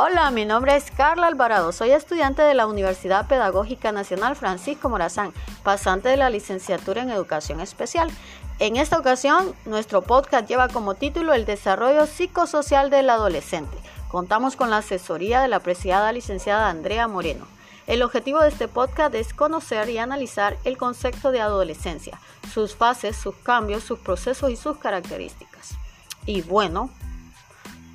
Hola, mi nombre es Carla Alvarado, soy estudiante de la Universidad Pedagógica Nacional Francisco Morazán, pasante de la licenciatura en Educación Especial. En esta ocasión, nuestro podcast lleva como título El desarrollo psicosocial del adolescente. Contamos con la asesoría de la apreciada licenciada Andrea Moreno. El objetivo de este podcast es conocer y analizar el concepto de adolescencia, sus fases, sus cambios, sus procesos y sus características. Y bueno,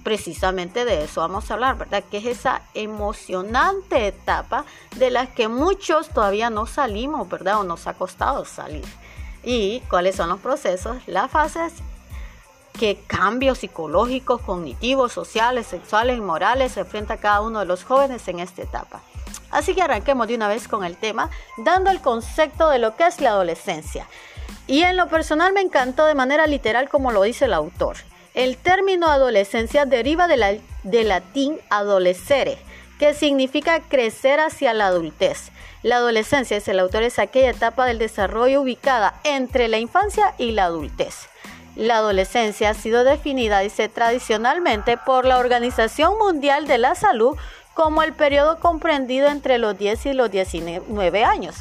precisamente de eso vamos a hablar, ¿verdad? Que es esa emocionante etapa de la que muchos todavía no salimos, ¿verdad? O nos ha costado salir. ¿Y cuáles son los procesos, las fases? ¿Qué cambios psicológicos, cognitivos, sociales, sexuales y morales se enfrenta cada uno de los jóvenes en esta etapa? Así que arranquemos de una vez con el tema, dando el concepto de lo que es la adolescencia. Y en lo personal me encantó de manera literal como lo dice el autor. El término adolescencia deriva del latín adolescere, que significa crecer hacia la adultez. La adolescencia, es el autor, es aquella etapa del desarrollo ubicada entre la infancia y la adultez. La adolescencia ha sido definida, dice tradicionalmente, por la Organización Mundial de la Salud como el periodo comprendido entre los 10 y los 19 años.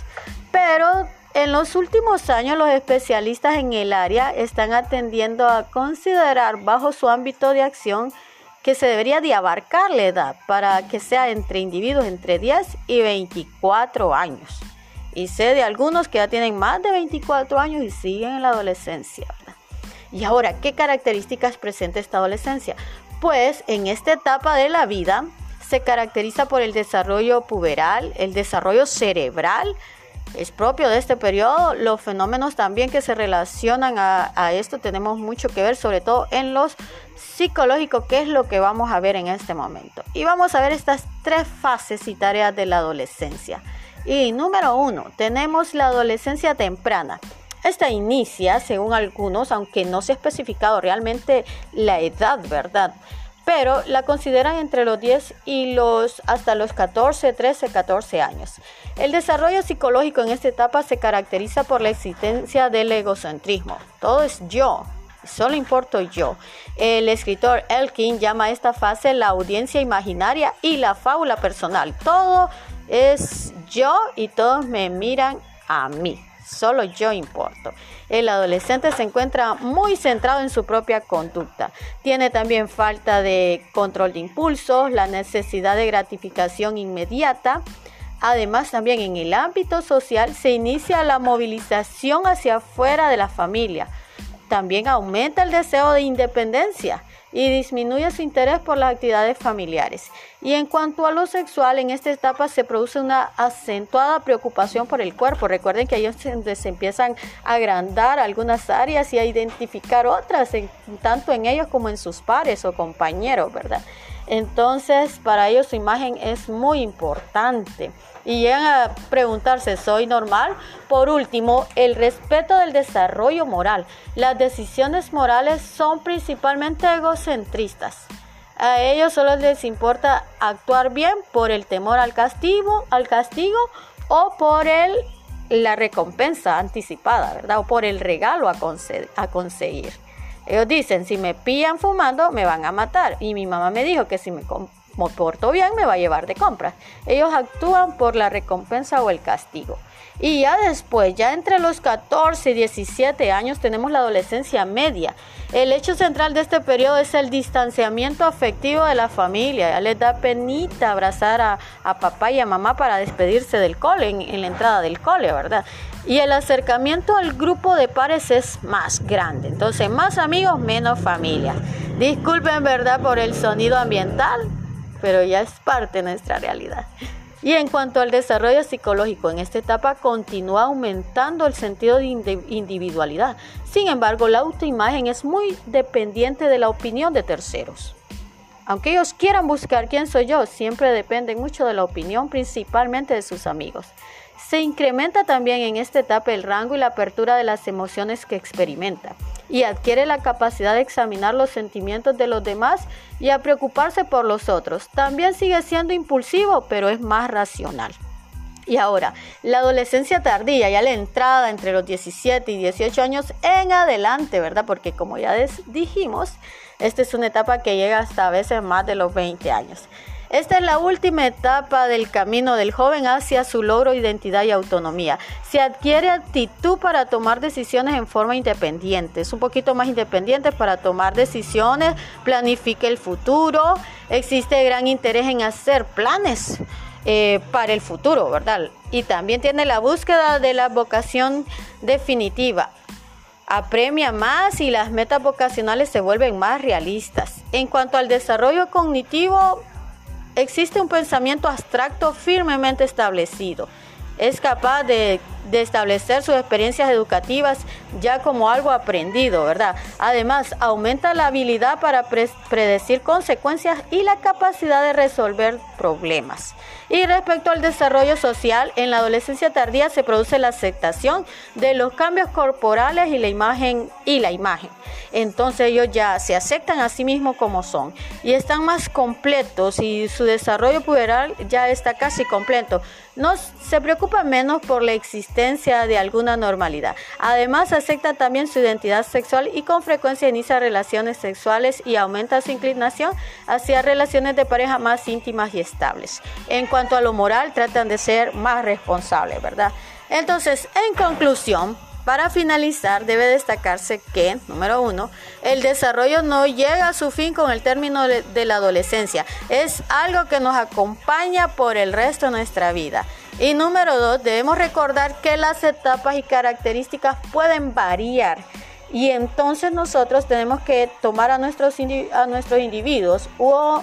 Pero en los últimos años, los especialistas en el área están atendiendo a considerar bajo su ámbito de acción que se debería de abarcar la edad para que sea entre individuos entre 10 y 24 años. Y sé de algunos que ya tienen más de 24 años y siguen en la adolescencia. Y ahora, ¿qué características presenta esta adolescencia? Pues en esta etapa de la vida se caracteriza por el desarrollo puberal, el desarrollo cerebral, es propio de este periodo. Los fenómenos también que se relacionan a, esto tenemos mucho que ver, sobre todo en los psicológicos, que es lo que vamos a ver en este momento. Y vamos a ver estas tres fases y tareas de la adolescencia. Y número uno, tenemos la adolescencia temprana. Esta inicia, según algunos, aunque no se ha especificado realmente la edad, ¿verdad? Pero la consideran entre los 10 y los hasta los 14, 13, 14 años. El desarrollo psicológico en esta etapa se caracteriza por la existencia del egocentrismo. Todo es yo, solo importo yo. El escritor Elkin llama a esta fase la audiencia imaginaria y la fábula personal. Todo es yo y todos me miran a mí solo yo importo. El adolescente se encuentra muy centrado en su propia conducta. Tiene también falta de control de impulsos, la necesidad de gratificación inmediata. Además, también en el ámbito social se inicia la movilización hacia afuera de la familia. También aumenta el deseo de independencia y disminuye su interés por las actividades familiares. Y en cuanto a lo sexual, en esta etapa se produce una acentuada preocupación por el cuerpo. Recuerden que ellos se, empiezan a agrandar algunas áreas y a identificar otras, tanto en ellos como en sus pares o compañeros, ¿verdad? Entonces, para ellos su imagen es muy importante y llegan a preguntarse, ¿soy normal? Por último, el respeto del desarrollo moral. Las decisiones morales son principalmente egocentristas. A ellos solo les importa actuar bien por el temor al castigo, al castigo o por el, la recompensa anticipada, ¿verdad? O por el regalo a, a conseguir. Ellos dicen, si me pillan fumando, me van a matar. Y mi mamá me dijo que si me porto bien, me va a llevar de compras. Ellos actúan por la recompensa o el castigo. Y ya después, ya entre los 14 y 17 años, tenemos la adolescencia media. El hecho central de este periodo es el distanciamiento afectivo de la familia. Ya les da penita abrazar a, papá y a mamá para despedirse del cole, en, la entrada del cole, ¿verdad? Y el acercamiento al grupo de pares es más grande. Entonces, más amigos, menos familia. Disculpen, ¿verdad?, por el sonido ambiental, pero ya es parte de nuestra realidad. Y en cuanto al desarrollo psicológico, en esta etapa continúa aumentando el sentido de individualidad. Sin embargo, la autoimagen es muy dependiente de la opinión de terceros. Aunque ellos quieran buscar quién soy yo, siempre dependen mucho de la opinión, principalmente de sus amigos. Se incrementa también en esta etapa el rango y la apertura de las emociones que experimenta y adquiere la capacidad de examinar los sentimientos de los demás y a preocuparse por los otros. También sigue siendo impulsivo, pero es más racional. Y ahora, la adolescencia tardía, ya la entrada entre los 17 y 18 años en adelante, ¿verdad? Porque como ya dijimos, esta es una etapa que llega hasta a veces más de los 20 años. Esta es la última etapa del camino del joven hacia su logro, identidad y autonomía. Se adquiere actitud para tomar decisiones en forma independiente, es un poquito más independiente para tomar decisiones, planifique el futuro, existe gran interés en hacer planes. Eh, para el futuro, ¿verdad? Y también tiene la búsqueda de la vocación definitiva apremia más y las metas vocacionales se vuelven más realistas. En cuanto al desarrollo cognitivo, existe un pensamiento abstracto firmemente establecido. Es capaz de, establecer sus experiencias educativas ya como algo aprendido, ¿verdad? Además, aumenta la habilidad para predecir consecuencias y la capacidad de resolver problemas. Y respecto al desarrollo social, en la adolescencia tardía se produce la aceptación de los cambios corporales y la imagen y la imagen. Entonces ellos ya se aceptan a sí mismos como son y están más completos y su desarrollo puberal ya está casi completo. No se preocupa menos por la de alguna normalidad. Además, acepta también su identidad sexual y con frecuencia inicia relaciones sexuales y aumenta su inclinación hacia relaciones de pareja más íntimas y estables. En cuanto a lo moral, tratan de ser más responsables, ¿verdad? Entonces, en conclusión, para finalizar, debe destacarse que, número uno, el desarrollo no llega a su fin con el término de, la adolescencia. Es algo que nos acompaña por el resto de nuestra vida. Y número dos, debemos recordar que las etapas y características pueden variar. Y entonces nosotros tenemos que tomar a nuestros, a nuestros individuos o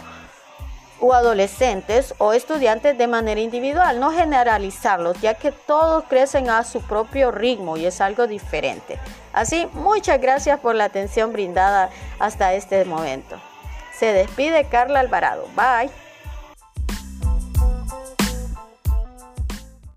o adolescentes o estudiantes de manera individual, no generalizarlos, ya que todos crecen a su propio ritmo y es algo diferente. Así, muchas gracias por la atención brindada hasta este momento. Se despide Carla Alvarado. Bye.